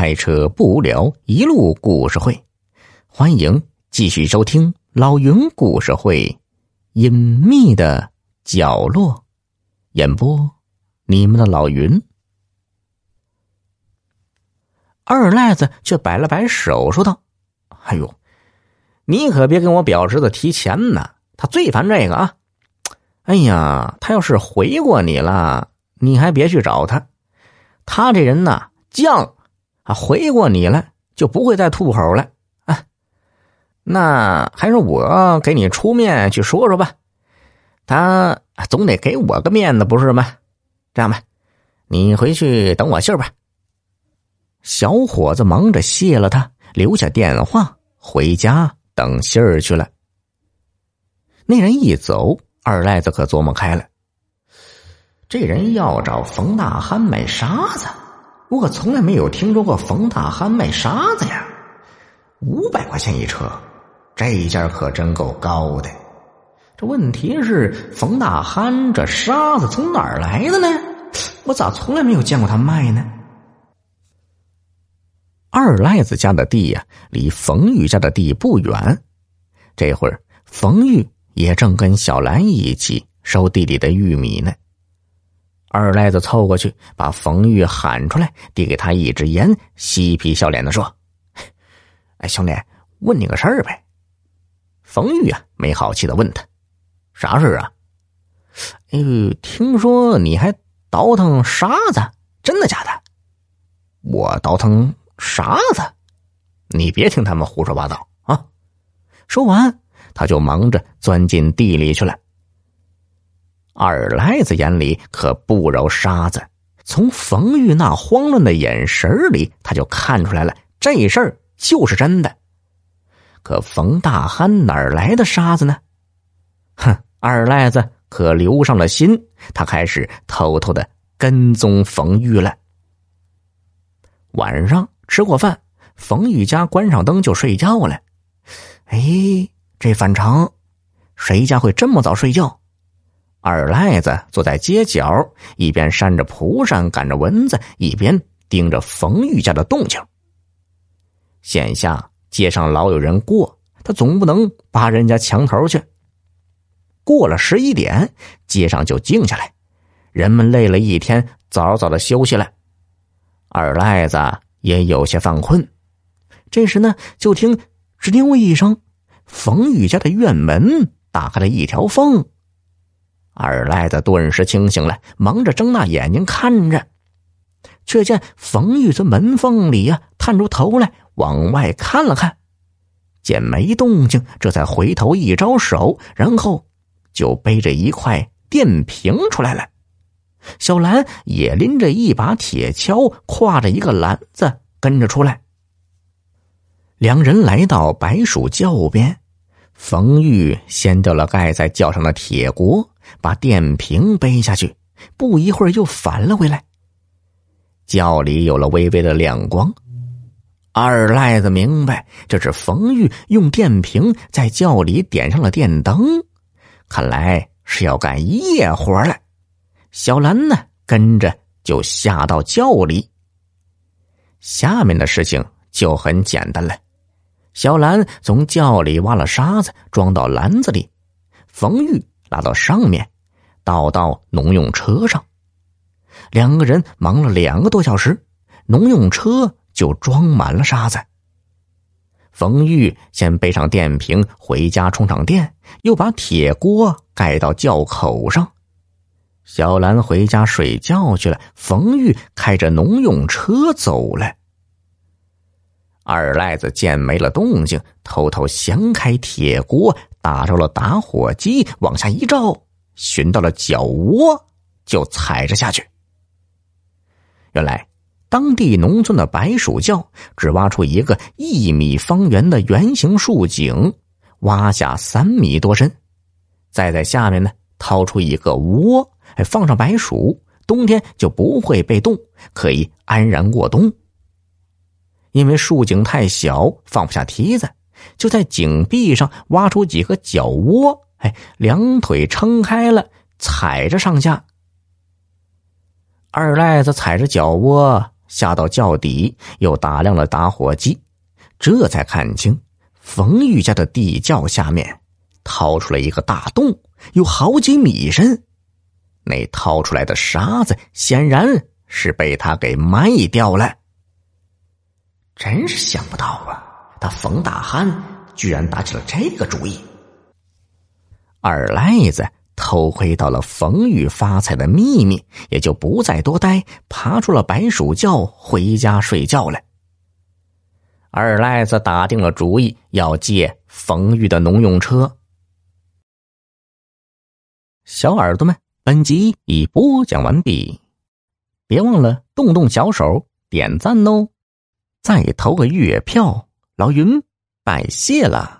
开车不无聊，一路故事会，欢迎继续收听老云故事会。隐秘的角落，演播你们的老云。二赖子却摆了摆手，说道：“哎呦，你可别跟我表侄子提钱呐，他最烦这个啊！哎呀，他要是回过你了，你还别去找他，他这人呐犟。”啊，回过你了就不会再吐口了啊！那还是我给你出面去说说吧，他总得给我个面子不是吗？这样吧，你回去等我信儿吧。小伙子忙着谢了他，留下电话，回家等信儿去了。那人一走，二赖子可琢磨开了，这人要找冯大憨买沙子。我可从来没有听说过冯大憨卖沙子呀，五百块钱一车，这一价可真够高的。这问题是，冯大憨这沙子从哪儿来的呢？我咋从来没有见过他卖呢？二赖子家的地呀，离冯玉家的地不远。这会儿，冯玉也正跟小兰一起收地里的玉米呢。二赖子凑过去，把冯玉喊出来，递给他一支烟，嬉皮笑脸的说：“哎，兄弟，问你个事儿呗。”冯玉啊，没好气的问他：“啥事啊？”“哎呦，听说你还倒腾沙子，真的假的？”“我倒腾沙子？你别听他们胡说八道啊！”说完，他就忙着钻进地里去了。二赖子眼里可不揉沙子，从冯玉那慌乱的眼神里，他就看出来了，这事儿就是真的。可冯大憨哪儿来的沙子呢？哼，二赖子可留上了心，他开始偷偷的跟踪冯玉了。晚上吃过饭，冯玉家关上灯就睡觉了。哎，这反常，谁家会这么早睡觉？二赖子坐在街角，一边扇着蒲扇赶着蚊子，一边盯着冯玉家的动静。眼下街上老有人过，他总不能扒人家墙头去。过了十一点，街上就静下来，人们累了一天，早早的休息了。二赖子也有些犯困。这时呢，就听“吱扭”一声，冯玉家的院门打开了一条缝。二赖子顿时清醒了，忙着睁大眼睛看着，却见冯玉从门缝里呀探出头来，往外看了看，见没动静，这才回头一招手，然后就背着一块电瓶出来了。小兰也拎着一把铁锹，挎着一个篮子跟着出来。两人来到白鼠窖边，冯玉掀掉了盖在轿上的铁锅。把电瓶背下去，不一会儿又返了回来。轿里有了微微的亮光，二赖子明白这是冯玉用电瓶在轿里点上了电灯，看来是要干夜活了。小兰呢，跟着就下到轿里。下面的事情就很简单了，小兰从窖里挖了沙子，装到篮子里，冯玉。拉到上面，倒到农用车上。两个人忙了两个多小时，农用车就装满了沙子。冯玉先背上电瓶回家充上电，又把铁锅盖到窖口上。小兰回家睡觉去了，冯玉开着农用车走了。二赖子见没了动静，偷偷掀开铁锅。打着了打火机，往下一照，寻到了脚窝，就踩着下去。原来，当地农村的白鼠窖只挖出一个一米方圆的圆形竖井，挖下三米多深，再在下面呢掏出一个窝，放上白鼠，冬天就不会被冻，可以安然过冬。因为竖井太小，放不下梯子。就在井壁上挖出几个脚窝，哎，两腿撑开了，踩着上下。二赖子踩着脚窝下到窖底，又打量了打火机，这才看清冯玉家的地窖下面掏出来一个大洞，有好几米深。那掏出来的沙子显然是被他给卖掉了。真是想不到啊！他冯大汉居然打起了这个主意。二赖子。偷窥到了冯玉发财的秘密，也就不再多待，爬出了白鼠觉，回家睡觉了。二赖子打定了主意，要借冯玉的农用车。小耳朵们，本集已播讲完毕，别忘了动动小手点赞哦，再投个月票，老云拜谢了。